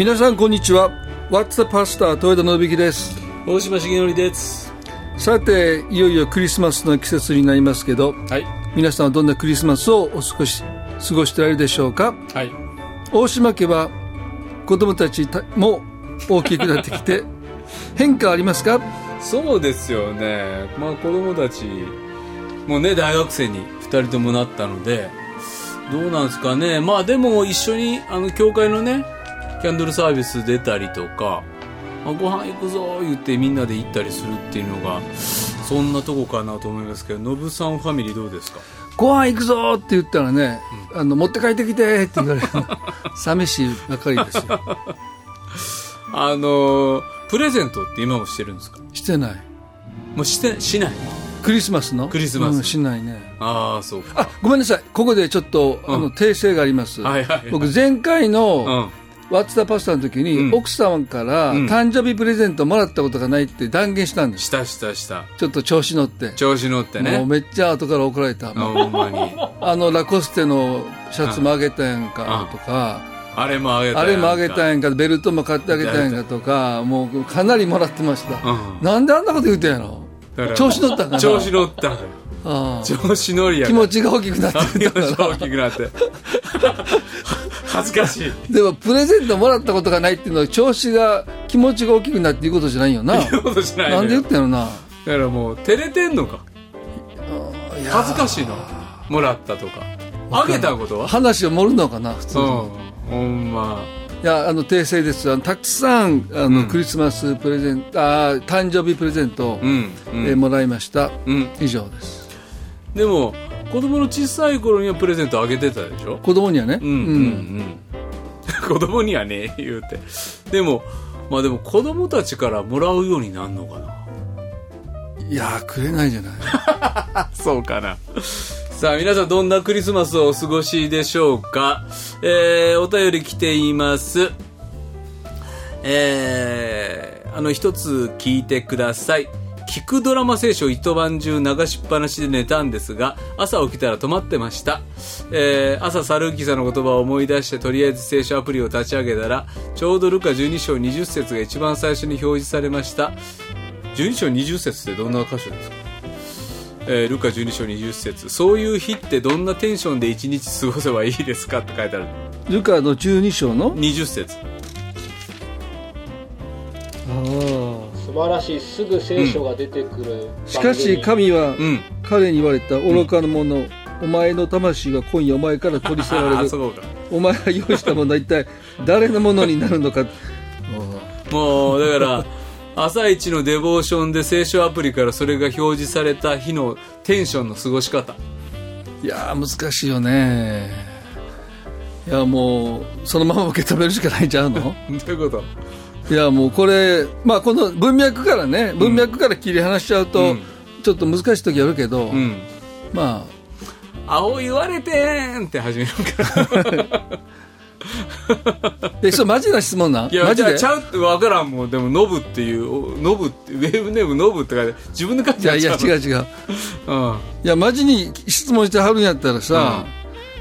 皆さんこんにちは。What's the Pasta 豊田信之です。大島重則です。さていよいよクリスマスの季節になりますけどはい。皆さんはどんなクリスマスをお過ごし過ごしておられるでしょうか？はい。大島家は子供たちたも大きくなってきて 変化ありますか？そうですよね。まあ子供たちもうね大学生に2人ともなったのでどうなんですかね。まあでも一緒にあの教会のねキャンドルサービス出たりとか、まあ、ご飯行くぞ言ってみんなで行ったりするっていうのがそんなとこかなと思いますけどノブさんファミリーどうですか？ご飯行くぞって言ったらね、あの持って帰ってきてって言われる 寂しいばかりですよ。あのプレゼントって今もしてるんですか？してない。もうしてしない。クリスマスの？クリスマス。うんしないね。ああそうか。あごめんなさい。ここでちょっと、あの訂正があります、はいはいはい。僕前回の、うんワッツ・ザ・パスタの時に、うん。奥様からん。誕生日プレゼントもらったことがないって断言したんです。したしたした。ちょっと調子乗って。調子乗ってもうねめっちゃ後から怒られた。ほんまに。あの、ラコステのシャツもあげたやんかとか、あれもあげたあれもあげたんやんか、ベルトも買ってあげたやんかとか、もうかなりもらってました。うん。なんであんなこと言うてんやろ。調子乗ったんかな。調子乗ったああ。調子乗りや気持ちが大きくなって気る持ちが大きくなって恥ずかしいでも、プレゼントもらったことがないっていうのは、調子が、気持ちが大きくなっていうことじゃないよな。いうことしないなんで言よってんのな。だからもう照れてんのか？恥ずかしいの？もらったとかあげたことは？話を盛るのかな、普通に。うんほんまいや、あの、訂正です。あのたくさん、あの、うんクリスマスプレゼント、あー誕生日プレゼントを、うんうんえーもらいました。うん以上です。でも子供の小さい頃にはプレゼントあげてたでしょ？子供にはね。うんうんうん 子供にはね言うてでもまあでも子供たちからもらうようになるのかな？いやー、くれないじゃない。そうかな。さあ、皆さんどんなクリスマスをお過ごしでしょうか？えー、お便り来ています。えー、あの、一つ聞いてください。聞くドラマ聖書一晩中流しっぱなしで寝たんですが、朝起きたら止まってました。えー、朝サルーキさんの言葉を思い出してとりあえず聖書アプリを立ち上げたら、ちょうどルカ12章20節が一番最初に表示されました。12章20節ってどんな箇所ですか？えールカ12章20節。そういう日ってどんなテンションで一日過ごせばいいですかって書いてある。ルカの12章の？20節素晴らしいすぐ聖書が出てくる、しかし神はうん。彼に言われた愚かな者、お前の魂は今夜お前から取り去られる。ああそうか。お前が用意したものは一体誰のものになるのか。もうだから朝一のデボーションで聖書アプリからそれが表示された日のテンションの過ごし方。いやー難しいよね。いやもうそのまま受け止めるしかないんちゃうの？どういうこと？いやもうこれまあこの文脈からね文脈から切り離しちゃうと、うん。ちょっと難しい時あるけど、うん。ま青言われてーんって始めるか。ら あえそれマジな質問なん？いやマジで？ちゃうって分からんもん。でもノブっていうおノブってウェブネームノブって書いて自分で書いいやいやてあっちゃ違う違う。うん。いやマジに質問してはるんやったらさ、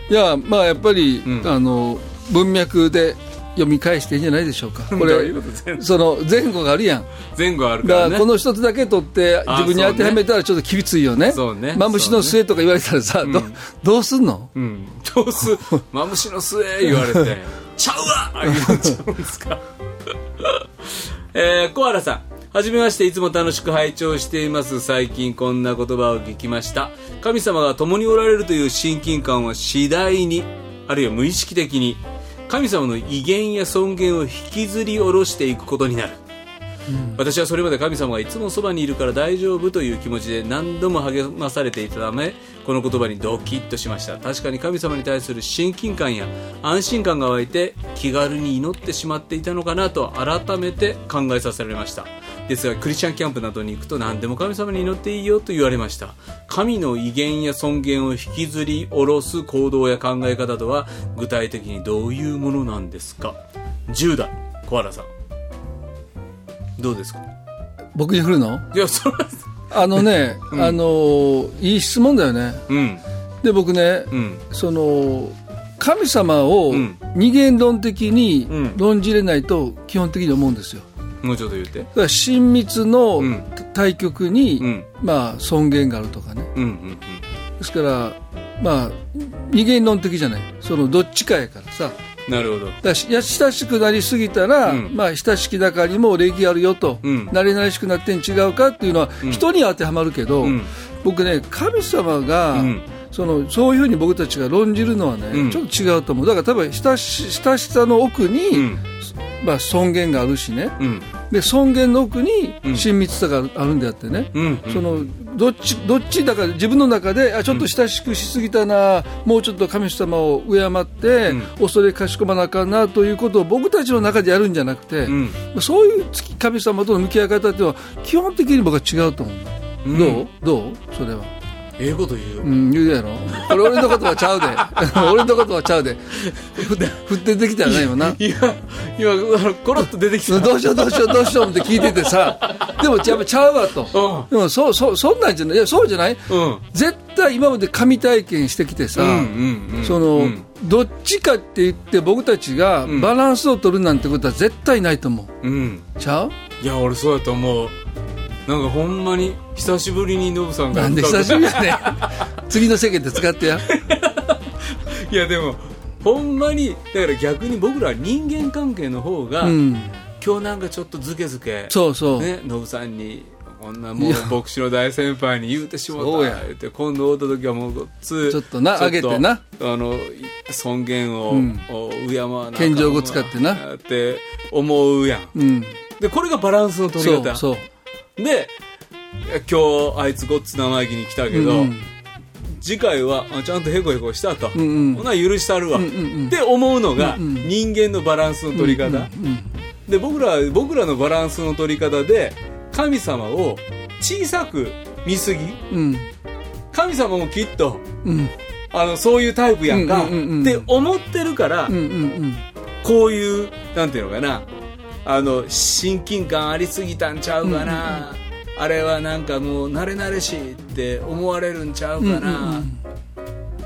いやまあやっぱり、うん。あの文脈で読み返していいんじゃないでしょうか。これその前後があるやん。前後あるかね。だかららこの一つだけ取ってあ自分に当てはめたらちょっときびついよね。そうね。マムシの末とか言われたらさ、どどうすんの？うん、どうす？マムシの末言われて。ちゃうわ言っちゃうんですか。えー、小原さん。はじめまして。いつも楽しく拝聴しています。最近こんな言葉を聞きました。神様が共におられるという親近感は次第にあるいは無意識的に神様の威厳や尊厳を引きずり下ろしていくことになる。私はそれまで神様がいつもそばにいるから大丈夫という気持ちで何度も励まされていたためこの言葉にドキッとしました。確かに神様に対する親近感や安心感が湧いて気軽に祈ってしまっていたのかなと改めて考えさせられましたですがクリスチャンキャンプなどに行くと何でも神様に祈っていいよと言われました。神の威厳や尊厳を引きずり下ろす行動や考え方とは具体的にどういうものなんですか？10代小原さん。どうですか？僕に振るの？いやそれはあのね、あのいい質問だよね。うん。で僕ね、うん。その神様をうん。二元論的にうん。論じれないと基本的に思うんですよ。もうちょっと言って。だ親密のうん。対極に、うん。まあ尊厳があるとかね。うんうんですから、まあ、二元論的じゃない。そのどっちかやからさ。うんなるほど。だしや親しくなりすぎたら、うん。まあ、親しきだかにも礼儀あるよと、うん。慣れ慣れしくなってん違うかっていうのは、うん。人には当てはまるけど、うん。僕ね、神様が、うん。そのそういうふうに僕たちが論じるのはね、うん。ちょっと違うと思う。だから多分親し、親しさの奥に、うんまあ、尊厳があるしね、うん。で尊厳の奥にうん。親密さがあるんであってね、うんそのどっちどっちだから自分の中であちょっと親しくしすぎたな、もうちょっと神様を敬って、うん。恐れかしこまなあかんなということを僕たちの中でやるんじゃなくて、うん。そういう神様との向き合い方っていうのは基本的に僕は違うと思う、うん。どう？どう？それは、ええこと言うようん、言うやろ。これ俺のことはちゃうで。俺のことはちゃうで。ふ振って出てきたらな今な。いや今コロッと出てきた。どうしようどうしようどうしようって聞いててさ。でもやっぱちゃうわと、でもそうそうそんなんじゃない。いやそうじゃない？うん。絶対今まで神体験してきてさ、うんうんうん。その、うん。どっちかって言って僕たちがん。バランスを取るなんてことは絶対ないと思う。うん。ちゃう？いや俺そうやと思うなんかほんまに久しぶりにノブさんがなんで久しぶりやね次の世間で使ってや。いやでもほんまにだから逆に僕らは人間関係の方が、うん。今日なんかちょっとズケズケそうそう。ねノブさんにこんなもう牧師の大先輩に言うてしまそうやった言って今度会った時はもうごっつちょっとなちょっ上げてなあの尊厳を、うんを敬わな謙譲語使ってなって思うやんうん。でこれがバランスの取り方そうそう。で今日あいつごっつ生意気に来たけど、うん次回はあちゃんとヘコヘコしたと、うんうん。ほな許したるわ、うんうんうん。って思うのがうんうん。人間のバランスの取り方、うんで僕ら僕らのバランスの取り方で神様を小さく見すぎ。うん。神様もきっとうん。あのそういうタイプやんか、うんうんうんうん。って思ってるから、うんうんうん。こういうなんていうのかなあの親近感ありすぎたんちゃうかな、あれはなんかもう慣れ慣れしいって思われるんちゃうかな、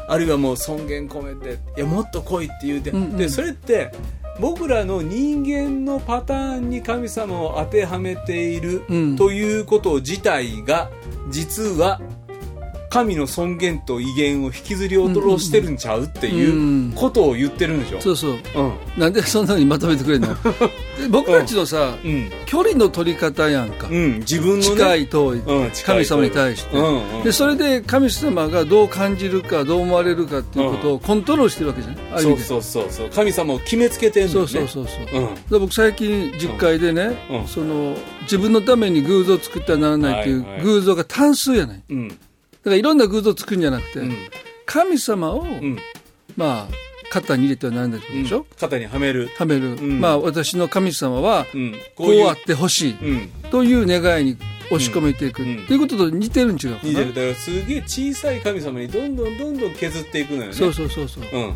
あるいはもう尊厳込めていやもっと来いって言うて、うんうん。でそれって僕らの人間のパターンに神様を当てはめているうん。ということ自体が実は神の尊厳と威厳を引きずり落としてるんちゃうっていうことを言ってるんでしょ、そうそう。うん。なんでそんなにまとめてくれんの？で僕たちのさ、うん。距離の取り方やんか。うん、自分の、ね、近い遠い、神様に対して、うんうん。でそれで神様がどう感じるかどう思われるかっていうことをコントロールしてるわけじゃない、ある意味で。そうそうそうそう。神様を決めつけてんのそうよね。そうそうそう、う。ん。で僕最近実会でね、うん。その自分のために偶像を作ってはならないっていう偶像が単数やないだうんからいろんな偶像を作るんじゃなくて、うん。神様を、うん。まあ肩に入れてはならないでしょ、肩にはめる、はめる、ん。まあ私の神様はうん、こうあってほしい。うん。という願いに押し込めていく、うん。っていうことと似てるん違うかな。似てる。だからすげえ小さい神様にどんどんどんどん削っていくのよね。そうそうそうそう、うん。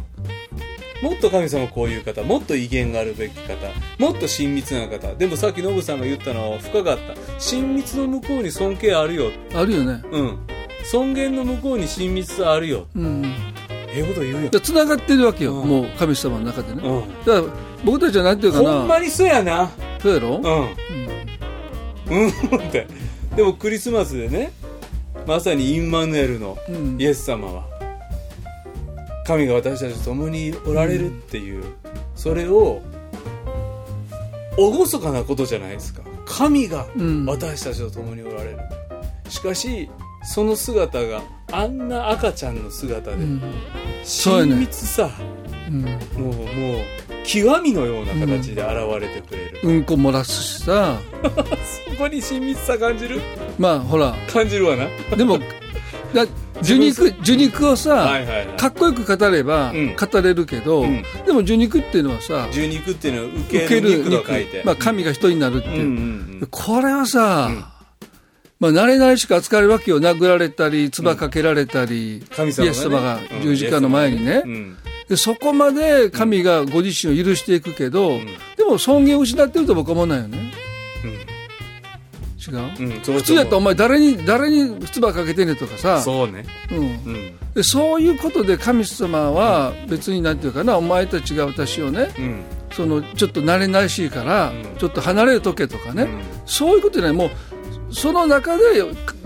もっと神様こういう方もっと威厳があるべき方もっと親密な方。でもさっきノブさんが言ったのは深かった。親密の向こうに尊敬あるよ。あるよね。うん尊厳の向こうに親密さあるよ。うん。ええこと言うよ。で繋がってるわけよ、うん。もう神様の中でね、うん。だから僕たちはなんていうかほんまなにそうやな。そうやろ、うん。うん。って。でもクリスマスでねまさにインマヌエルのうん。イエス様は神が私たちと共におられるっていう、それを厳かなことじゃないですか。神がうん。私たちと共におられる、しかしその姿があんな赤ちゃんの姿で、うん。そうやね親密さ、うんもうもう極みのような形で現れてくれる、うん。こ漏らすしさ。そこに親密さ感じる？まあほら。感じるわな。でもだ受肉受肉をさ、はいはいはい。かっこよく語ればうん。語れるけど、うん。でも受肉っていうのはさ受肉っていうのは受ける肉と書いて。まあ、神が人になるっていう、うんうんうん。これはさ、まあ、慣れ慣れしく扱われるわけよ。殴られたり唾かけられたり、神様がね。イエス様が十字架の前にね、うん。でそこまで神がご自身を許していくけど、ん。でも尊厳を失ってると僕は思わないよね。違う、うん、普通やったらお前誰に誰に唾かけてねとかさ。そうね。うん。うん。でそういうことで神様は別になんていうかなお前たちが私をねうん。そのちょっと慣れないしいから、うん。ちょっと離れとけとかね、うん。そういうことじゃない。もうその中で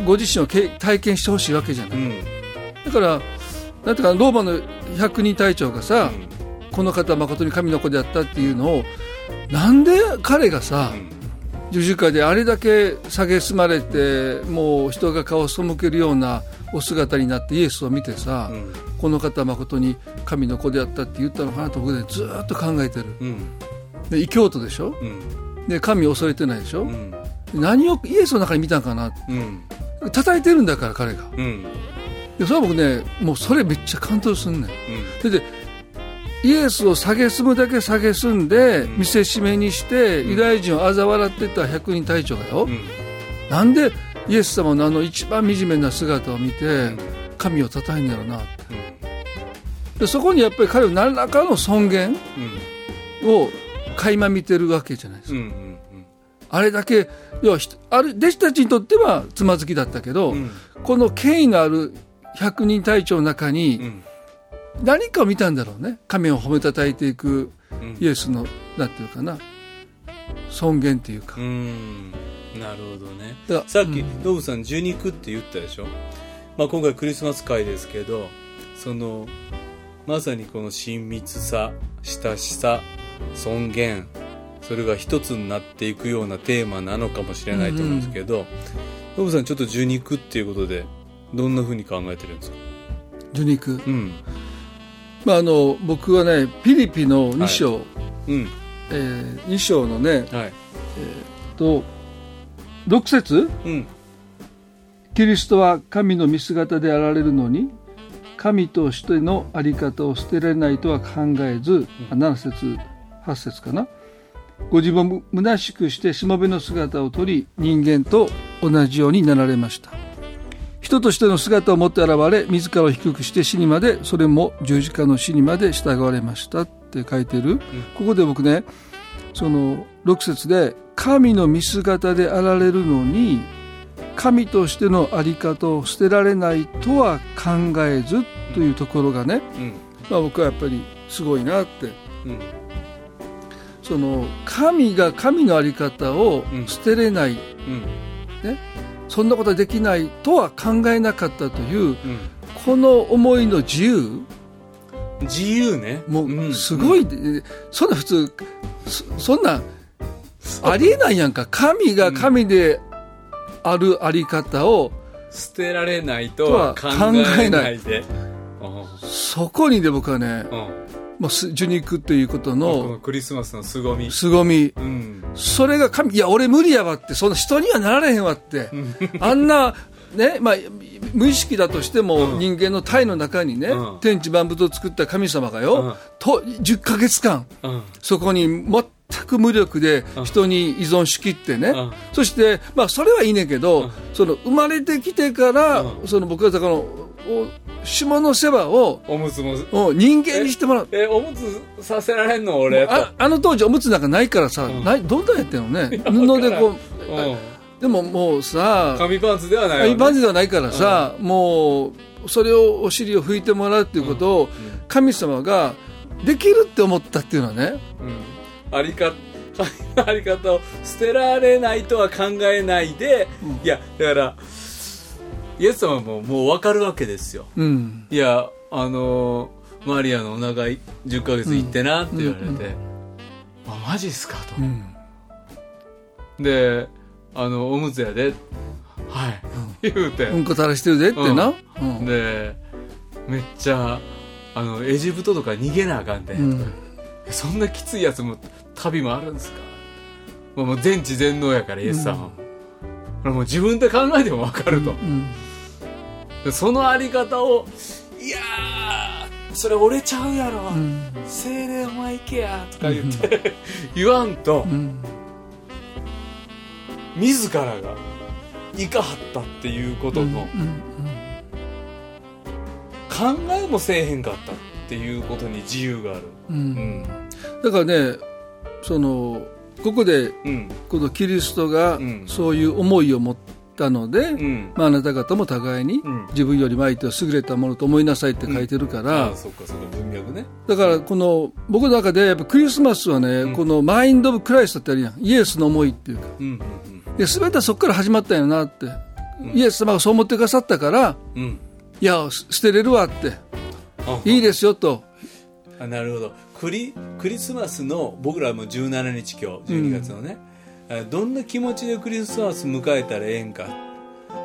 ご自身をけ体験してほしいわけじゃない、うん。だからなんていうかなローマの百人隊長がさ、この方は誠に神の子であったっていうのをなんで彼がさ、十字架であれだけ蔑まれてもう人が顔を背けるようなお姿になってイエスを見てさ、うん。この方は誠に神の子であったって言ったのかなと僕ねずーっと考えてるうん。で異教徒でしょ？うん。で神を恐れてないでしょ、うん。何をイエスの中に見たんかな。うん。叩いてるんだから彼が。うん。でそれは僕ねもうそれめっちゃ感動すんねん。うん。ででイエスを蔑むだけ蔑んでうん。見せしめにしてうん。ユダヤ人を嘲笑ってた百人隊長がよ、うん。なんでイエス様のあの一番惨めな姿を見て神を叩いんだろうなって。でそこにやっぱり彼は何らかの尊厳を垣間見てるわけじゃないですか、うん。うん。あれだけ要はある弟子たちにとってはつまずきだったけど、うん。この権威のある百人隊長の中にうん。何かを見たんだろうね神を褒めたたいていくうん。イエスのなんていうかな尊厳っていうか、うん。なるほどね。さっき、うんノブさん、受肉って言ったでしょ？まあ今回クリスマス会ですけど、その、まさにこの親密さ、親しさ、尊厳、それが一つになっていくようなテーマなのかもしれないと思うんですけど、ノブさんちょっと受肉っていうことで、どんな風に考えてるんですか？受肉、うん。まあ、あの僕はねピリピの2章、うん。えー2章のねはい。と6節？うん。キリストは神の見姿であられるのに神としての在り方を捨てられないとは考えず、あ7節8節かな？ご自分を虚しくしてしもべの姿をとり人間と同じようになられました人としての姿を持って現れ自らを低くして死にまでそれも十字架の死にまで従われましたって書いてる、ここで僕ねその6節で神の見姿であられるのに神としての在り方を捨てられないとは考えずというところがね、うん。まあ、僕はやっぱりすごいなってうん。その神が神の在り方をうん。捨てれない、うん。そんなことはできないとは考えなかったといううん。この思いの自由。自由ね。もん。うすごい、えそんな普通そそんなありえないやんか。神が神である在り方を捨てられないとは考えないで。そこにで僕はねうん。うん。もうす受肉ということこののクリスマスの凄み。凄み。うん。それが神いや俺無理やわってそんな人にはなられへんわって。あんなねまあ無意識だとしても、うん。人間の体の中にね、うん。天地万物を作った神様がよ、うん。と10ヶ月間うん。そこに全く無力でうん。人に依存しきってね、うん。そして、まあ、それはいいねんけど、うん。その生まれてきてから、うん。その僕はだからお下の世話をおむつも。お人間にしてもらう。え、おむつさせられんの俺と。ああの当時おむつなんかないからさ、うんないどんなんやってんのね？布でこううん。でももうさ紙パンツではないわね一般人ではないからさ、もうそれをお尻を拭いてもらうっていうことを神様ができるって思ったっていうのはねうん。ありか、あり方を捨てられないとは考えないで、うんいや、だから、イエス様ももう分かるわけですよ。うん。いや、あのーマリアのお腹い10ヶ月行ってなって言われて、うんうんあ、マジっすかと。うん。で、あの、おむつやで、はい、言うて、うんこ垂らしてるでってな、うん。で、めっちゃ、あの、エジプトとか逃げなあかんで、そんなきついやつも、旅もあるんですか。もうもう全知全能やから、イエスさん。は。これもう自分で考えてもわかると。うんでそのあり方を、いやー、それ折れちゃうやろ。うん。精霊お前行けや、とか言って、言わんと、うん。自らが、いかはったっていうことの、考えもせえへんかったっていうことに自由がある。うん。うん。だからねそのここでうん。このキリストがうん。そういう思いを持ったので、うん。まあ、あなた方も互いにうん。自分よりも相手を優れたものと思いなさいって書いてるから、あそっかそっか文脈ね。だからこの僕の中でやっぱクリスマスはね、このマインド・オブ・クライストってあるやん。イエスの思いっていうか。うんで全てはそこから始まったんやなって、イエス様がそう思ってくださったからうん。うんいやす捨てれるわって。あいいですよと。あなるほど。クリクリスマスの僕らも17日今日12月のね、あどんな気持ちでクリスマス迎えたらええんか。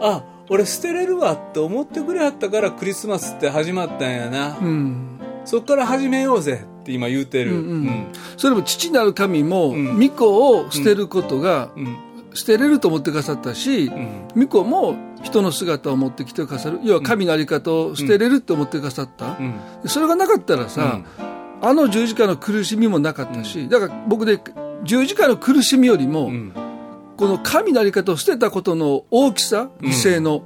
あ俺捨てれるわって思ってくれはったからクリスマスって始まったんやな、うん。そっから始めようぜって今言うてる。うんうん。それも父なる神もん。御子を捨てることがうん。うん。捨てれると思ってくださったしうん。御子も人の姿を持ってきてくださる。要は神の在り方を捨てれると思ってくださった。うん。それがなかったらさ、あの十字架の苦しみもなかったし、だから僕で十字架の苦しみよりも、うん。この神の在り方を捨てたことの大きさ、犠牲の、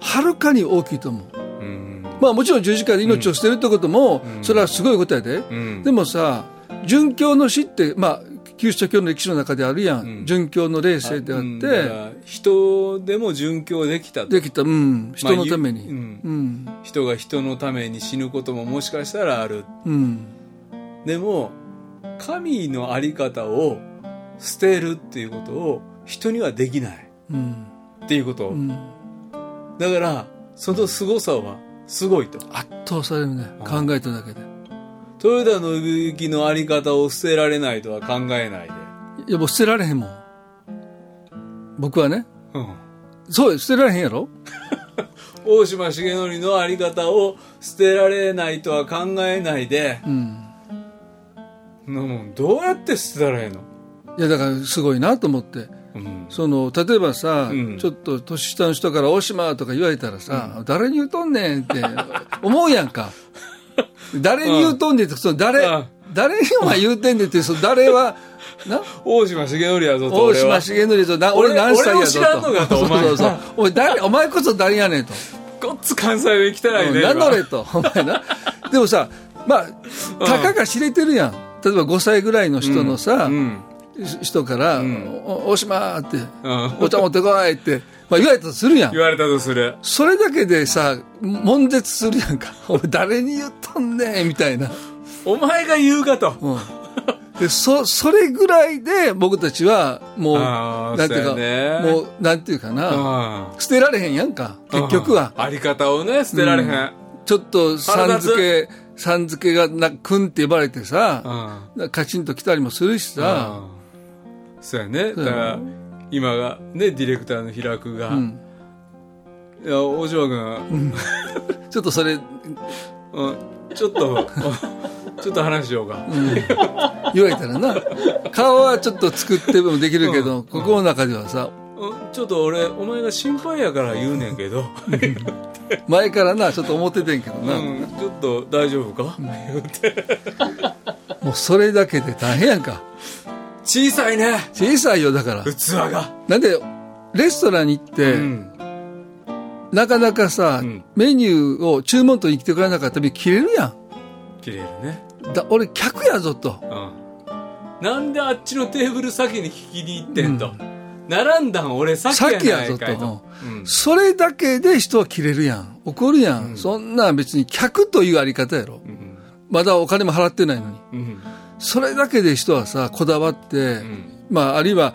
はるかに大きいと思う。うん。まあもちろん十字架で命を捨てるってことも、それはすごいことやで。うん。でもさ、殉教の死って、まあ、キリスト教の歴史の中であるやん。ん。殉教の霊性であって、人でも殉教できたと。できた、うん、人のために。まあゆうん。うん。人が人のために死ぬことももしかしたらある。うん。でも神の在り方を捨てるっていうことを人にはできないうん。っていうこと、うん。だからその凄さはすごいと圧倒されるね。考えただけで。豊田信之の在り方を捨てられないとは考えないで、いや、もう捨てられへんもん。僕はね。うん、そうよ捨てられへんやろ？大島重則の在り方を捨てられないとは考えないでうん。うんどうやって捨てたらええの、いや、だからすごいなと思って。うんその、例えばさ、うんちょっと年下の人から大島とか言われたらさ、誰に言うとんねんって 思うやんか。誰に言うとんねんって、その誰、うん誰にお前言うてんねんって、その誰は、な？大島重則やぞと大島重則とな、俺俺何歳やぞと。俺を知らんのかとお前そうそうそう。おお前こそ誰やねんと。ごっつ関西弁来てないね何今乗れと。お前な。でもさ、まあ、たかが知れてるやん。例えば5歳ぐらいの人のさ、うん人から、大島って、うんお茶持ってこいって、まあ言われたとするやん言。われたとするそれだけでさ、悶絶するやんか。俺誰に言っとんねんみたいな。お前が言うかとうん。で、そ、それぐらいで僕たちは、もう、なんていうか、そうやねもう、なんていうかな、あ捨てられへんやんか。結局は。あり方をね捨てられへん、ちょっと、さん付け、さん付けがな、くんって呼ばれてさ、うん。カチンと来たりもするしさ、うん。そうやね。だから今がねディレクターの平久が、うん。いや大島君、ちょっとそれ、うん、ちょっと ちょっと話しようか、言われたらな、顔はちょっと作ってもできるけど、心の中ではさ、うん、ちょっと俺お前が心配やから言うねんけど、前からな、ちょっと思っててんけどな、うん、ちょっと大丈夫か、言うてもうそれだけで大変やんか。小さいね。小さいよ、だから。器が、なんで、レストランに行って、うん。なかなかさ、うん。メニューを注文取りに来てくれなかったら切れるや綺麗ね。ん。だ俺、客やぞと。うん。なんであっちのテーブル先に聞きに行ってんと、並んだん俺先やぞとと。うんそれだけで人は切れるやん。怒るやん。そんなん別に客というあり方やろ。うんまだお金も払ってないのに。うんそれだけで人はさ、こだわって、んまあ、あるいは、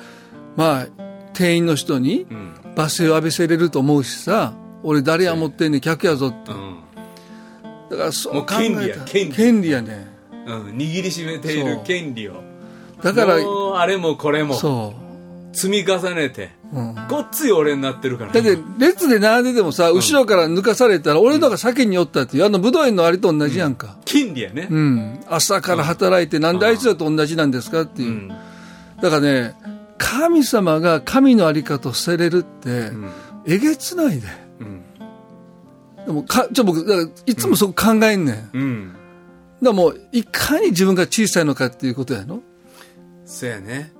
まあ、店員の人にうん罵声を浴びせれると思うしさ、俺誰や持ってんねん、客やぞって。うんだからそうもう考えた権利や権利権利やね。うん握りしめているそう権利をだから、あれもこれもそ積み重ねてう。うん。ごっつい俺になってるからだって、列で並んでてもさ、後ろから抜かされたら、俺のが先に寄ったっていう、あの武道園のあれと同じやんか。権利やねうん。朝から働いて、なんであいつらと同じなんですかっていうう。んだからね、神様が神のあり方を捨てれるって、えげつないで。うんでもか、ちょ、僕、だからいつもそこ考えんねん。だかうんらもう、いかに自分が小さいのかっていうことやのそうやね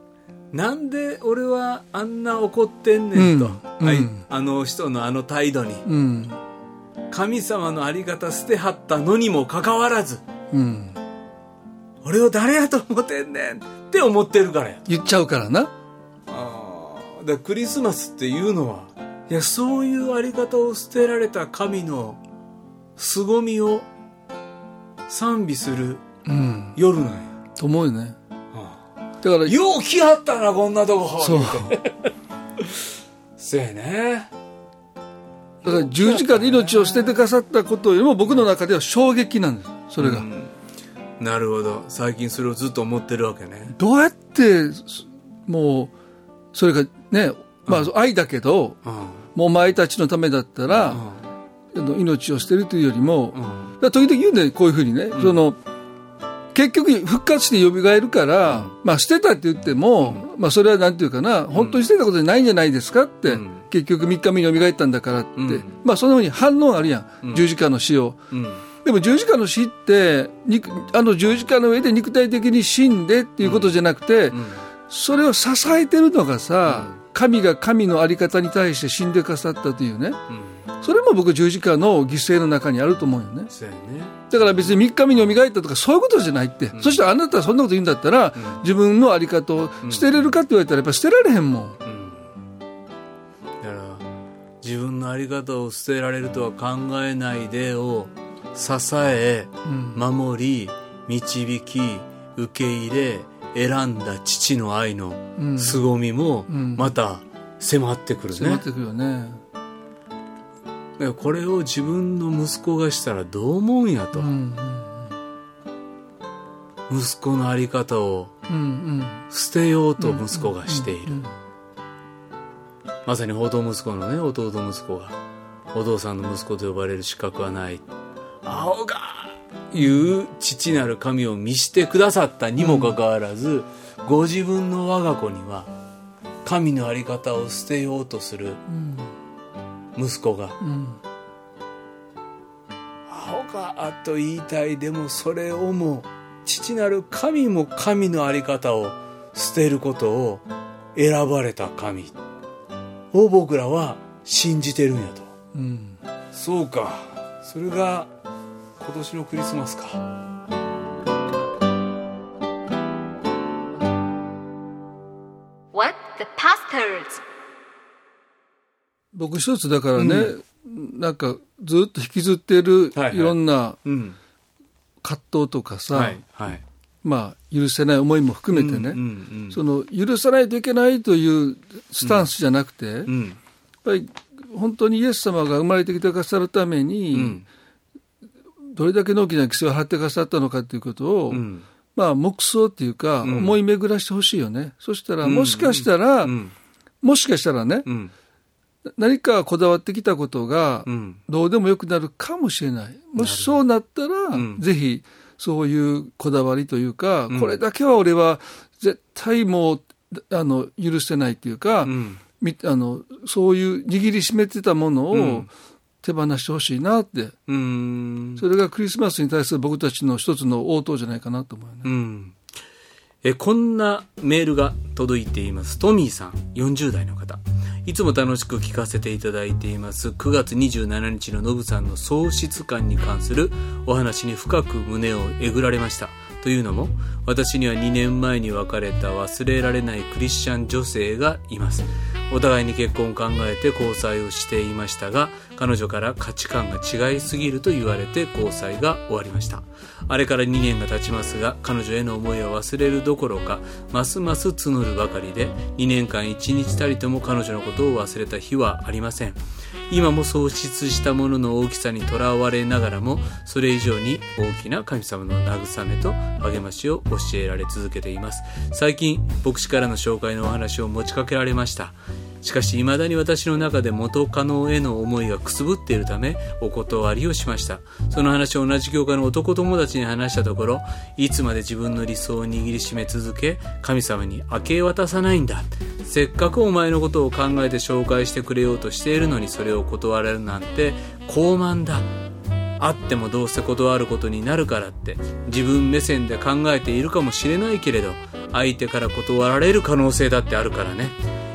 なんで俺はあんな怒ってんねんと、はい。うん。うんあの人のあの態度に。うん。神様のあり方捨てはったのにもかかわらずうん。俺を誰やと思ってんねんっって思ってるからや。言っちゃうからな。ああだクリスマスっていうのはいやそういうあり方を捨てられた神の凄みを賛美するうん。夜なんや、と思うよね。あだから。あよう来はったなこんなとこそう。せやね。だから十字架で命を捨ててくださったことよりも僕の中では衝撃なんですそれが、うん。なるほど。最近それをずっと思ってるわけね。どうやってそもうそれがねまあ愛だけどうん。もうお前たちのためだったら、うん。命を捨てるというよりも、うん。時々言うんだよこういうふうにね、その結局復活して蘇るから、まあ捨てたって言っても、まあそれはなんていうかな、本当に捨てたことじゃないんじゃないですかって、うん。結局3日目に蘇ったんだからって、うん。まあそんなふうに反応あるやん、十字架の死を。うん。でも十字架の死って肉あの十字架の上で肉体的に死んでっていうことじゃなくて、うん。それを支えてるのがさ、神が神の在り方に対して死んでくださったというね。うんそれも僕十字架の犠牲の中にあると思うよね。ね。だから別に3日目に蘇ったとかそういうことじゃないって、そしてあなたはそんなこと言うんだったら、自分の在り方を捨てれるかって言われたらやっぱ捨てられへんもん、うん。だから自分の在り方を捨てられるとは考えないでを支えうん。守り導き受け入れ選んだ父の愛のうん。凄みもうん。また迫ってくるね、迫ってくるよねらこれを自分の息子がしたらどう思うんやと、うん息子の在り方をうんうん。捨てようと息子がしている、うんまさに報道息子のね弟息子が。お父さんの息子と呼ばれる資格はない。青がいう父なる神を見してくださったにもかかわらず、ご自分の我が子には神の在り方を捨てようとする息子が。うん。青がと言いたいでもそれをも父なる神も神の在り方を捨てることを選ばれた神を僕らは信じてるんやと。うん。そうか。それが今年のクリスマスか。What the pastors? 僕一つだからね、なんかずっと引きずってるはいろんなうん。葛藤とかさ、はいはい。まあ許せない思いも含めてね、うんうんその許さないといけないというスタンスじゃなくて、やっうん。ぱり本当にイエス様が生まれてきてくださるために、うん。どれだけの大きな犠牲を張ってくださったのかということを、うん。まあ黙想っていうか、ん。思い巡らしてほしいよね。そしたら、もしかしたら、うん。もしかしたらね、うん何かこだわってきたことが、うん。どうでもよくなるかもしれない。もしそうなったら、ん。ぜひ、そういうこだわりというか、ん。これだけは俺は絶対もう、あの、許せないというか、あの、そういう握りしめてたものをん。手放してほしいなって、うん。それがクリスマスに対する僕たちの一つの応答じゃないかなと思うよね。えこんなメールが届いています。トミーさん40代の方。いつも楽しく聞かせていただいています。9月27日のノブさんの喪失感に関するお話に深く胸をえぐられました。というのも私には2年前に別れた忘れられないクリスチャン女性がいます。お互いに結婚を考えて交際をしていましたが彼女から価値観が違いすぎると言われて交際が終わりました。あれから2年が経ちますが彼女への思いは忘れるどころかますます募るばかりで2年間1日たりとも彼女のことを忘れた日はありません。今も喪失したものの大きさにとらわれながらもそれ以上に大きな神様の慰めと励ましを教えられ続けています。最近牧師からの紹介のお話を持ちかけられました。しかし未だに私の中で元カノへの思いがくすぶっているためお断りをしました。その話を同じ教会の男友達に話したところいつまで自分の理想を握りしめ続け神様に明け渡さないんだ。せっかくお前のことを考えて紹介してくれようとしているのにそれを断られるなんて傲慢だ。あってもどうせ断ることになるからって自分目線で考えているかもしれないけれど相手から断られる可能性だってあるからね。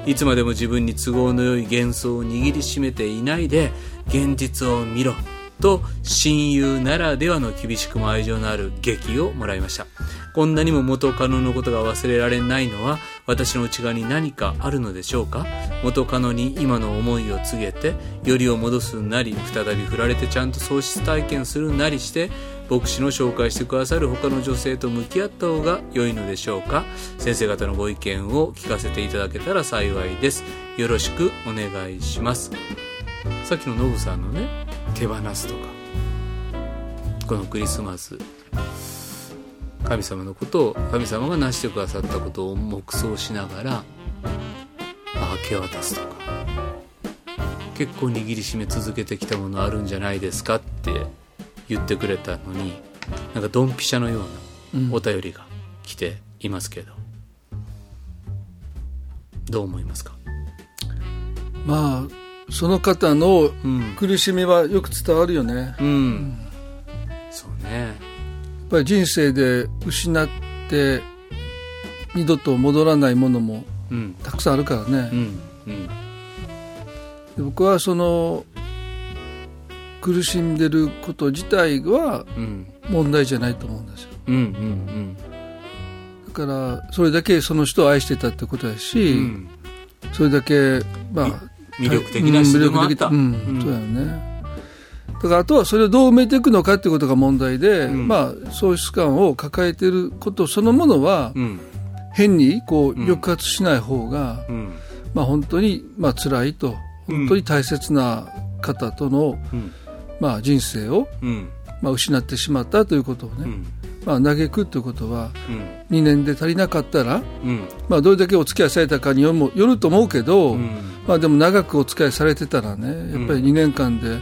いつまでも自分に都合のよい幻想を握りしめていないで現実を見ろ。と親友ならではの厳しくも愛情のある劇をもらいました。こんなにも元カノのことが忘れられないのは私の内側に何かあるのでしょうか？元カノに今の思いを告げてよりを戻すなり再び振られてちゃんと喪失体験するなりして牧師の紹介してくださる他の女性と向き合った方が良いのでしょうか？先生方のご意見を聞かせていただけたら幸いです。よろしくお願いします。さっきのノブさんのね手放すとか。このクリスマス神様のことを神様が成してくださったことを黙想しながらまあ明け渡すとか。結構握りしめ続けてきたものあるんじゃないですかって言ってくれたのになんかドンピシャのようなお便りが来ていますけど、どう思いますか？まあその方のうん、苦しみはよく伝わるよね、やっうん、そうね。ぱり人生で失って二度と戻らないものもうん。たくさんあるからね、うん。うん。で僕はその苦しんでること自体はうん。問題じゃないと思うんですよ。うんうんだからそれだけその人を愛してたってことやうし、ん。それだけまあ魅力的な人でもあった、うん魅力的うんそうやよね。だからあとはそれをどう埋めていくのかっていうことが問題で、うん。まあ喪失感を抱えていることそのものはうん。変にこううん抑圧しない方が、うん。まあ本当にまあ辛いと。うん本当に大切な方との、うん。まあ人生をうん。まあ失ってしまったということをね、うんまあ嘆くということはうん。2年で足りなかったら、うん。まあどれだけお付き合いされたかによよると思うけど、うん。まあでも長くお付き合いされてたらねやっぱり2年間で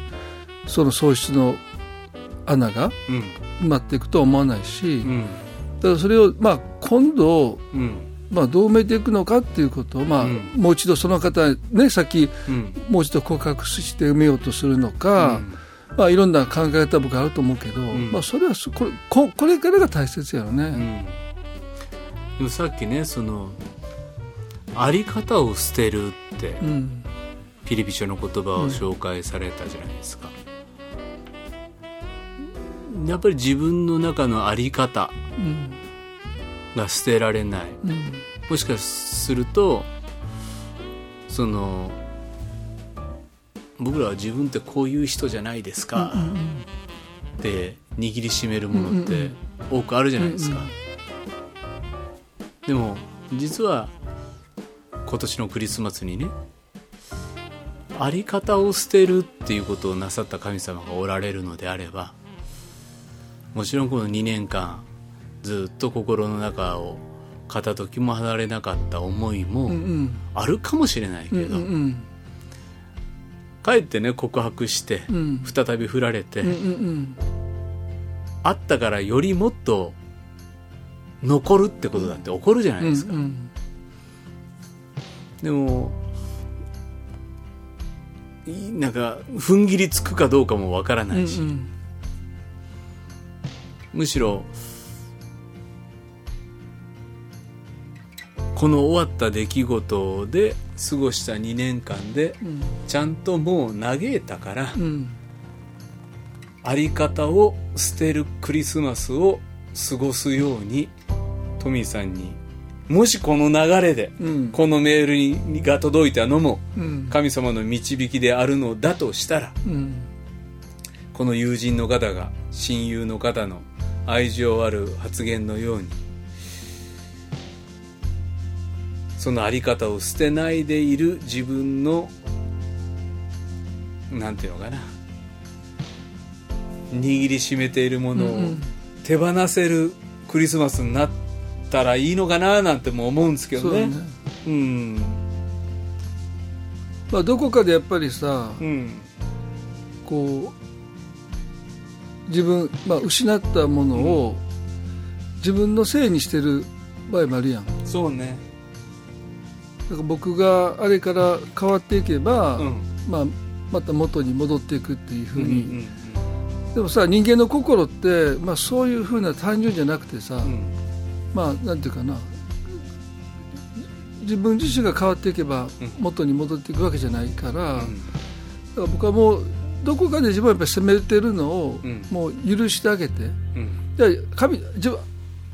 その喪失の穴がうん。埋まっていくとは思わないし、うん。だそれをまあ今度、うん。まあ、どう埋めていくのかっていうことを、まあうん。もう一度その方ねさっきうん。もう一度告白して埋めようとするのか、まあ、いろんな考え方僕あると思うけど、ん。まあ、それはそこれここれからが大切やろね。うん。でもさっきねそのあり方を捨てるってうん。ピリピ書の言葉を紹介されたじゃないですか、やっぱり自分の中のあり方うん。が捨てられない。うん。もしかするとその僕らは自分ってこういう人じゃないですか。って握りしめるものって多くあるじゃないですか、でも実は今年のクリスマスにねあり方を捨てるっていうことをなさった神様がおられるのであればもちろんこの2年間ずっと心の中を片時も離れなかった思いもあるかもしれないけど、うんうんかえってね告白してうん。再び振られて、うんうんあったからよりもっと残るってことだって起こるじゃないうんですか、うんでもいなんか踏ん切りつくかどうかもわからないし、うん。むしろこの終わった出来事で過ごした2年間でうん。ちゃんともう嘆いたから、うん。あり方を捨てるクリスマスを過ごすようにトミーさんにもしこの流れでうん。このメールにが届いたのもうん。神様の導きであるのだとしたらうん。この友人の方が親友の方の愛情ある発言のようにそのあり方を捨てないでいる自分のなんていうのかな。握りしめているものをうん手放せるクリスマスになったらいいのかななんても思うんですけどね。そうだね。うん。まあどこかでやっぱりさうん。こう自分、まあ、失ったものを自分のせいにしてる場合もあるやん。だそうねから僕があれから変わっていけば、うん。まあ、また元に戻っていくっていうふうに、んでもさ人間の心って、まあ、そういうふうな単純じゃなくてさ、うん。まあなんていうかな。自分自身が変わっていけばうん。元に戻っていくわけじゃないから、だかうんら僕はもうどこかで自分はやっぱり責めてるのをうん。もう許してあげて、うん。で神自分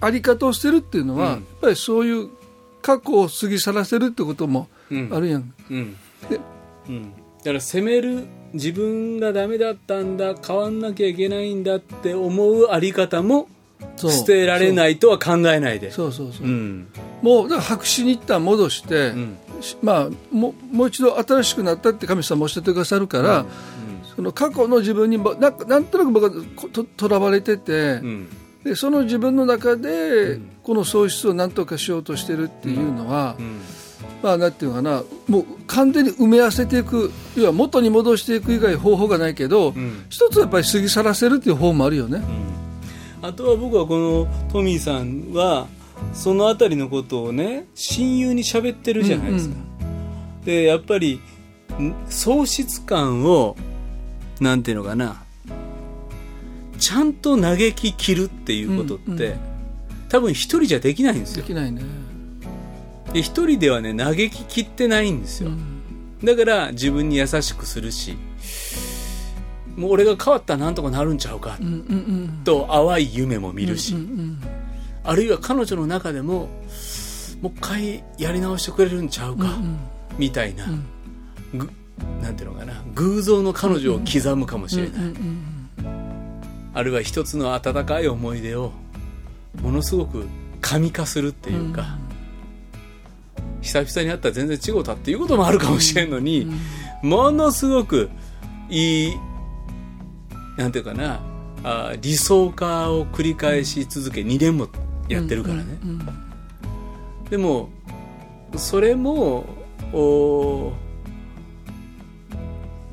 あり方を捨てるっていうのは、うん。やっぱりそういう過去を過ぎ去らせるってこともうん。あるやん、うん。でうん、だから責める自分がダメだったんだ変わんなきゃいけないんだって思うあり方も捨てられないとは考えないで。そうそうそう、うん。もうだから白紙に一旦戻して、うん。しまあももう一度新しくなったって神様おっしゃってくださるから、その過去の自分にもななんとなく僕はこととらわれてて、うんでその自分の中で、うんこの喪失を何とかしようとしてるっていうのは、うん。まあなんていうのかなもう完全に埋め合わせていく要は元に戻していく以外方法がないけど、うん。一つはやっぱり過ぎ去らせるっていう方もあるよね。あとは僕はこのトミーさんはそのあたりのことをね親友に喋ってるじゃないですか、でやっぱりん喪失感をなんていうのかなちゃんと嘆き切るっていうことって、うんうん。多分一人じゃできないんですよ。できないね。で一人ではね嘆き切ってないんですよ、うん。だから自分に優しくするしもう俺が変わったらなんとかなるんちゃうかうんうんうん。と淡い夢も見るし、うんうんあるいは彼女の中でももう一回やり直してくれるんちゃうか、うんみたいな、ん。ぐなんていうのかな偶像の彼女を刻むかもしれない、うんうんあるいは一つの温かい思い出をものすごく神化するっていうか、久々に会ったら全然違うたっていうこともあるかもしれんのに、ものすごくいいなんていうかなあ理想化を繰り返し続け2年もやってるからね、うんうんでもそれもお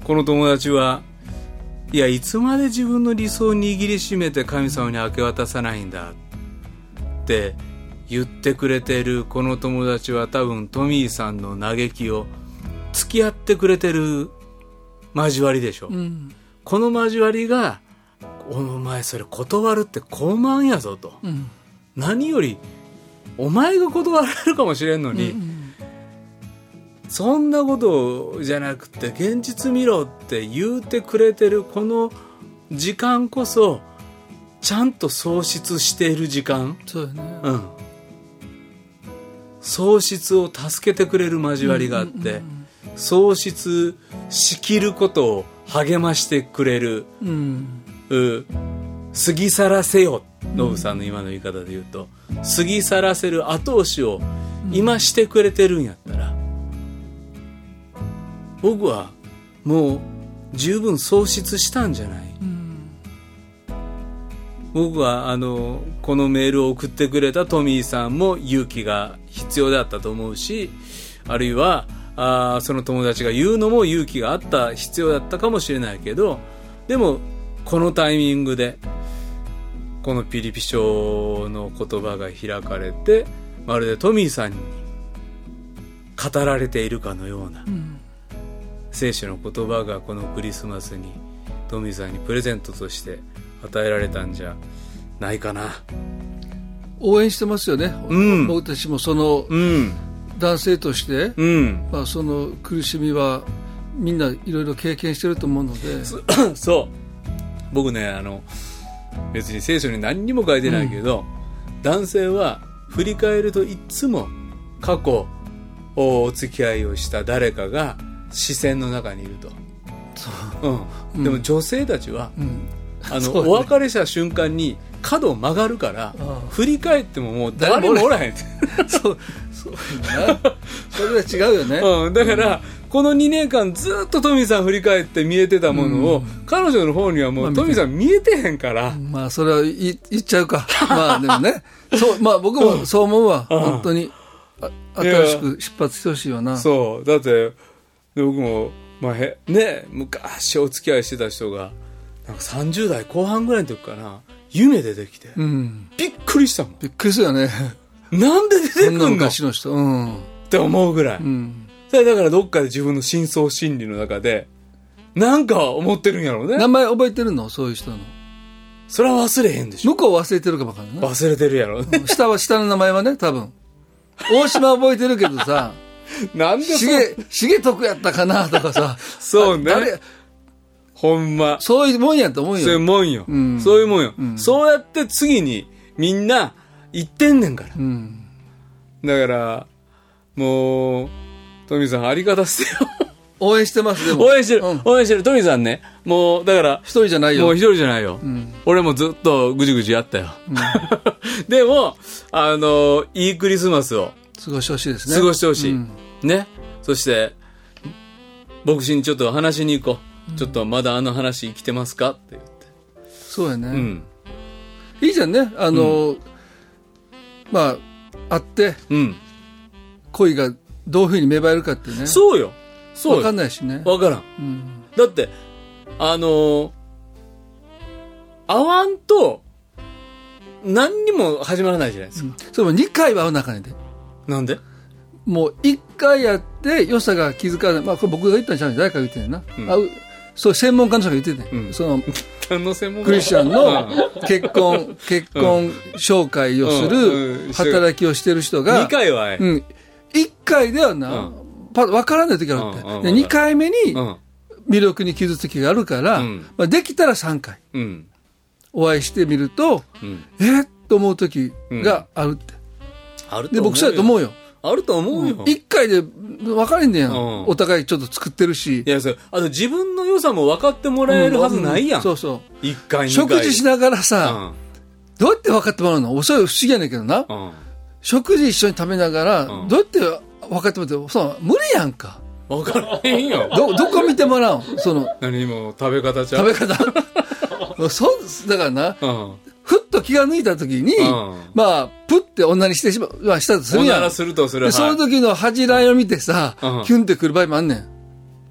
この友達はいやいつまで自分の理想を握りしめて神様に明け渡さないんだって言ってくれてるこの友達は多分トミーさんの嘆きを付き合ってくれてる交わりでしょ、うん。この交わりがお前それ断るって高慢やぞと。うん。何よりお前が断られるかもしれんのに、うんそんなことじゃなくて現実見ろって言うてくれてるこの時間こそちゃんと喪失している時間。そうやね。うん。喪失を助けてくれる交わりがあって、喪失しきることを励ましてくれるうん。う過ぎ去らせよノブさんの今の言い方で言うと過ぎ去らせる後押しを今してくれてるんやったら僕はもう十分喪失したんじゃない。うん。僕はあのこのメールを送ってくれたトミーさんも勇気が必要だったと思うしあるいはあーその友達が言うのも勇気があった必要だったかもしれないけどでもこのタイミングでこのピリピ書の言葉が開かれてまるでトミーさんに語られているかのような。うん聖書の言葉がこのクリスマスにトミーさんにプレゼントとして与えられたんじゃないかな。応援してますよね、うん。僕たちもそのうん。男性として、うん。まあ、その苦しみはみんないろいろ経験してると思うので。そ う。僕ねあの別に聖書に何にも書いてないけど、男性は振り返るといつも過去お付き合いをした誰かが視線の中にいると、う。ん、でも女性たちは、うん。あの、ね。お別れした瞬間に角を曲がるから振り返ってももう誰もおらへん。っ てそう。そう。それは違うよね、うん、だから、この2年間ずっとトミーさん振り返って見えてたものを、彼女の方にはもうまあトミーさん見えてへんから、まあそれは言っちゃうか。まあでもね。そう。まあ僕もそう思うわ、うん。本当に。新しく出発してほしいわな。そう、だって、で僕も、まあ、へね、昔お付き合いしてた人が、なんか30代後半ぐらいの時かな、夢出てきて、うん。びっくりしたもん。びっくりするよね。なんで出てくんの？っ昔の人。うん。て思うぐらい。うん。それだからどっかで自分の深層心理の中で、なんか思ってるんやろうね。名前覚えてるの？そういう人の。それは忘れへんでしょ。向こう忘れてるかもわかんないな。忘れてるやろ。うね。下は下の名前はね多分。大島覚えてるけどさ なんでそしげ、しげとくやったかなとかさ。そうねほんま。そういうもんやと思うそういうよ。もんよ。うんそういうもんよ、うんそうやって次にみんな行ってんねんから。うん。だから、もう、トミーさんありがたっすよ。応援してます、でも。応援してる、うん応援してる。トミーさんね、もう、だから、一人じゃないよ。もう一人じゃないよ。うん。俺もずっとぐじぐじやったよ。でも、あの、いいクリスマスを過ごしてほしいですね。過ごしてほしい。うんね。そして、牧師にちょっと話しに行こう。ちょっとまだあの話生きてますか？って言って。そうやね。うん。いいじゃんね。あの、まあ、会って、うん。恋がどういうふうに芽生えるかってね。そうよ。そうわかよ。んないしね。わからん。うん。だって、あのー会わんと、何にも始まらないじゃないですか。それも2回は会う中にで。なんで？もう1回やって良さが気づかない。まあ、これ僕が言ったんじゃない。誰かが言ってんな。うん。会うそう、専門家の人が言ってて、うん。その、クリスチャンの結婚、結婚紹介をする働きをしてる人が、2回は。うん、1回ではな、うん。パ分からない時があって、うんうんで2回目にうん。魅力に気づく時があるから、うん。まあ、できたら3回。うん。お会いしてみると、うん。えっと思う時があるって。で、あると思うよ。僕そうやと思うよ。あると思うよ。1回で分かれんねやん、うんお互いちょっと作ってるし。いや、そう。あと自分の良さも分かってもらえるはずないやん。そうそう。一回。食事しながらさ、どうやって分かってもらうの？それ不思議やねんけどな。うん。うん。食事一緒に食べながら、うんどうやって分かってもらって、そう無理やんか。分からへんよ。ど、どこ見てもらうん？その、何も食べ方ちゃう。食べ方？そう、だからな、と気が抜いた時に、うんまあ、プって女にしてしまう、まあ、したとするやん。おならするとする。で、そのはい時の恥じらいを見てさ、うんキュンってくる場合もあんねん。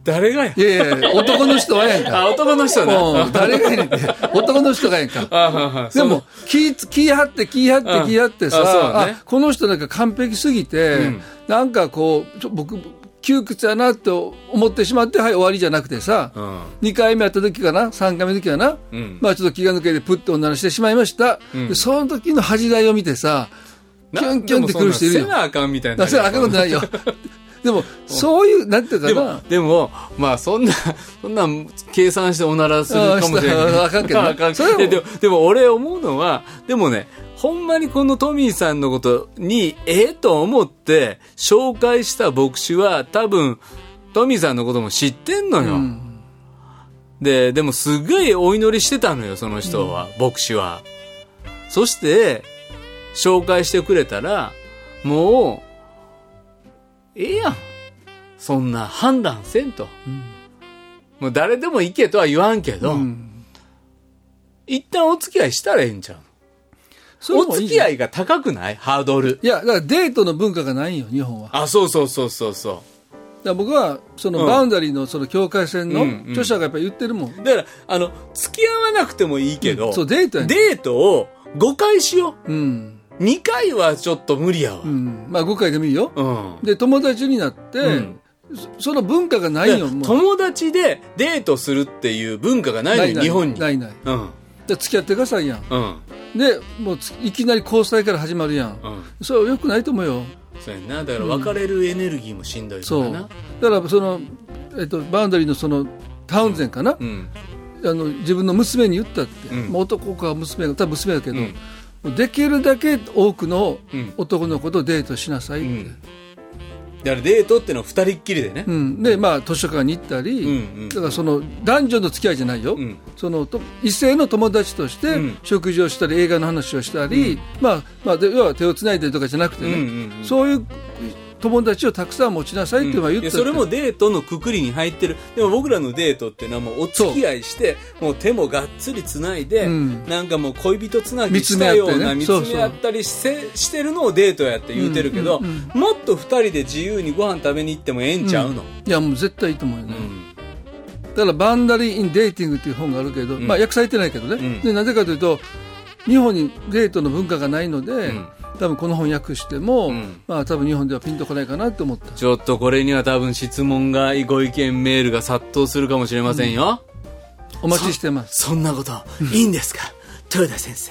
誰がや？いやいや、男の人はやんか。あ、男の人うな。ん、誰がやねんって。男の人がやんか。でも、気、気張って、気張って、うん気張ってさ、ねこの人なんか完璧すぎて、うんなんかこう、ちょ僕、窮屈やなと思ってしまって、はい、終わりじゃなくてさ、うん。2回目会った時かな、3回目の時かな、うんまあちょっと気が抜けてプッと女のしてしまいました。うんでその時の恥じらいを見てさ、キュンキュンってくる人いるよ。せなあかんみたいな。だからあかんことないよ。でも、そういう、なんていうかでもな、、でも、まあ、そんな、そんな、計算しておならするかもしれない。ああかんけどな あかんそれもででも、でも俺思うのは、でもね、ほんまにこのトミーさんのことに、ええと思って、紹介した牧師は、多分、トミーさんのことも知ってんのよ。うんで、でもすごいお祈りしてたのよ、その人は、牧師は。そして、紹介してくれたら、もう、ええやん。そんな判断せんと。もう誰でも行けとは言わんけど、うん一旦お付き合いしたらええんちゃうお付き合いが高くない？ハードル。いや、だからデートの文化がないんよ、日本は。あ、そうそうそうそうそだから僕は、そのうんバウンダリーのその境界線のうんうん著者がやっぱり言ってるもん。う。だから、あの、付き合わなくてもいいけど、そう、デートやねデートを5回しようん。う。2回はちょっと無理やわ。うん。まあ5回でもいいよ。うん。で、友達になって、うんそその文化がないよ。友達でデートするっていう文化がないのよ、日本に。ないない。うん。で付き合ってくださいやん。うん。で、もうついきなり交際から始まるやん。うん。それは良くないと思うよ。そうやんな。だから別れるエネルギーもしんどいか。らな。だから、その、えっと、バウンダリーのその、タウンゼンかな、うん。あの自分の娘に言ったって、うんまあ男か娘か多分娘だけど、うんできるだけ多くのうん男の子とデートしなさいって、うん。だからデートってのは二人っきりでね。うん。でまあ図書館に行ったり、うんうんだからその男女の付き合いじゃないよ、うん。そのと異性の友達としてうん。食事をしたり映画の話をしたり、まあまあで要は手をつないでとかじゃなくてね、うんうんうん。そういう友達をたくさん持ちなさいって言ったそれもデートのくくりに入ってる。でも僕らのデートっていうのはもうお付き合いしてもう手もがっつりつないで、うん。なんかもう恋人つなぎしたような見つめ合ったりしてしてるのをデートやって言うてるけど、うんうんもっと二人で自由にご飯食べに行ってもええんちゃうの、いやもう絶対いいと思うよね、うん。だから「 Boundaries in Dating」っていう本があるけど、ん。まあ訳されてないけどね、うん。でなぜかというと日本にデートの文化がないので、ん多分この本訳しても、ん。まあ多分日本ではピンとこないかなと思った。ちょっとこれには多分質問がご意見メールが殺到するかもしれませんよ、お待ちしてます。そんなこと。いいんですか？豊田先生。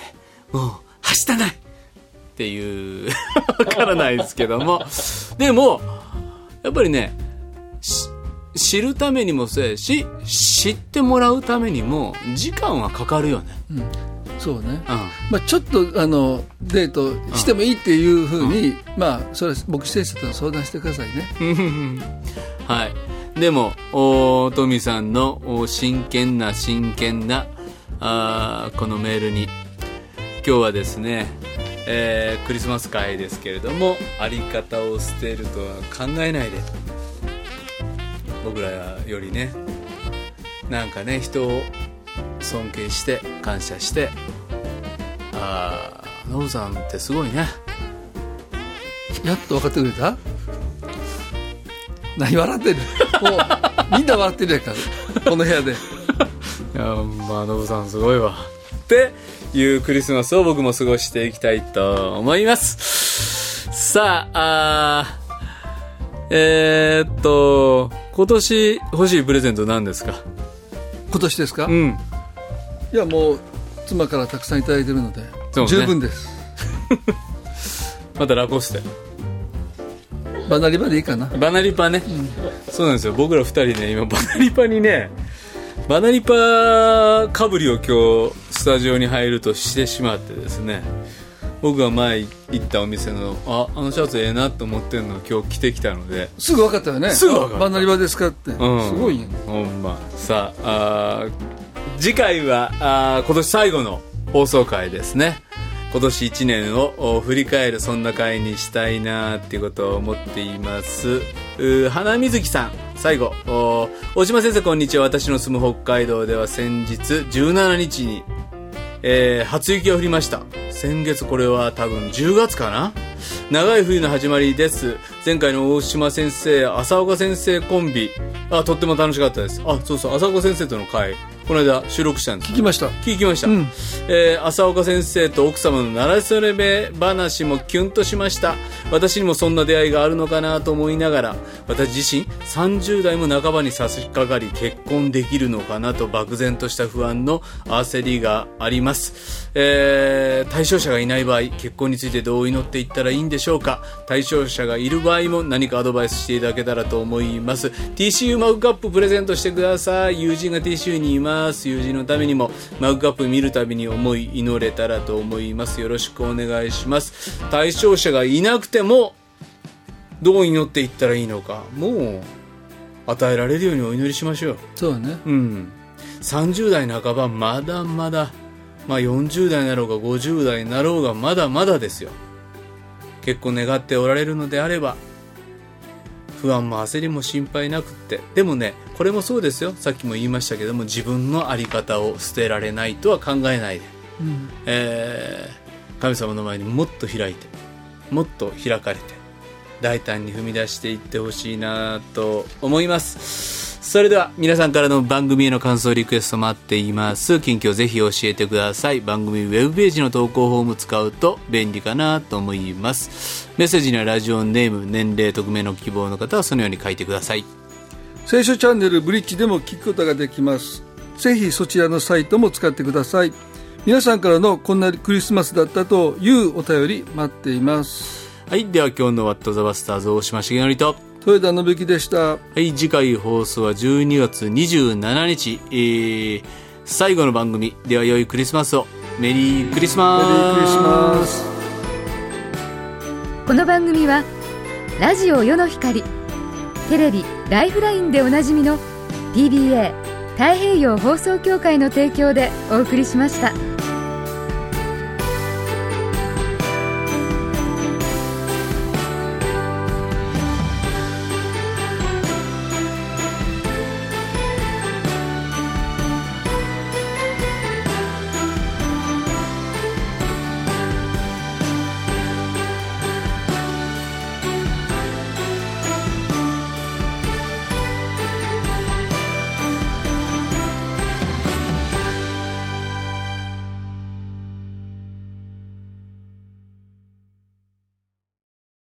もうはしたない。っていうわからないですけども。でもやっぱりねし知るためにもそうやし知ってもらうためにも時間はかかるよね。うんそうね、うんまあ、ちょっとあのデートしてもいいっていうふうに、まあそれは牧師先生と相談してくださいね はい。でも、おトミさんのお真剣な真剣なあーこのメールに、今日はですね、えークリスマス会ですけれども、あり方を捨てるとは考えないで。僕らよりね、なんかね、人を尊敬して、感謝して、ああ、ノブさんってすごいね。やっと分かってくれた？何笑ってるもうみんな笑ってるやんか。この部屋で。いやまあノブさんすごいわ。っていうクリスマスを僕も過ごしていきたいと思います。さあえー、っと今年欲しいプレゼント何ですか？今年ですか、いうんやもう妻からたくさんいただいてるので、ね。十分です。またラコステバナリバでいいかな。バナリパね、そうなんですよ。僕ら二人ね今バナリパにねバナリパかぶりを今日スタジオに入るとしてしまってですね僕が前行ったお店のああのシャツええなと思ってるのを今日着てきたので。すぐ分かったよね。すぐ分かった。あバナリバですかって、うん。すごいよほんま。さあ次回はあ今年最後の放送回ですね。今年1年を振り返るそんな回にしたいなっていうことを思っています。花水木さん最後。大島先生こんにちは。私の住む北海道では先日17日にえー初雪が降りました。先月これは多分10月かな？長い冬の始まりです。前回の大島先生浅岡先生コンビ。あとっても楽しかったです。あそうそう浅岡先生との会。この間収録したんです聞きました。聞きました、うん。えー浅岡先生と奥様のならそれべ話もキュンとしました。私にもそんな出会いがあるのかなと思いながら私自身30代も半ばに差し掛かり結婚できるのかなと漠然とした不安の焦りがあります、えー対象者がいない場合結婚についてどう祈っていったらいいんでしょうか？対象者がいる場合も何かアドバイスしていただけたらと思います。TCU マグカッププレゼントしてください。友人が TCU にいます。友人のためにもマグカップ見るたびに思い祈れたらと思います。よろしくお願いします。対象者がいなくてもどう祈っていったらいいのか？もう与えられるようにお祈りしましょう。そうだね。うん、30代半ばまだまだ、まあ、40代になろうが50代になろうがまだまだですよ。結婚願っておられるのであれば不安も焦りも心配なくって。でもねこれもそうですよ。さっきも言いましたけども自分の在り方を捨てられないとは考えないで、うん。えー神様の前にもっと開いてもっと開かれて大胆に踏み出していってほしいなと思いますそれでは皆さんからの番組への感想リクエスト待っています。近況ぜひ教えてください。番組ウェブページの投稿フォーム使うと便利かなと思います。メッセージにはラジオネーム年齢匿名の希望の方はそのように書いてください。聖書チャンネルブリッジでも聞くことができます。ぜひそちらのサイトも使ってください。皆さんからのこんなクリスマスだったというお便り待っています。はいでは今日の「ワット・ザ・バスターズ」大島重則と豊田信之でした。はい、次回放送は12月27日、えー、最後の番組。では良いクリスマスを。メリークリスマス。メリークリスマス。この番組はラジオ世の光テレビ「ライフライン」でおなじみの PBA 太平洋放送協会の提供でお送りしました。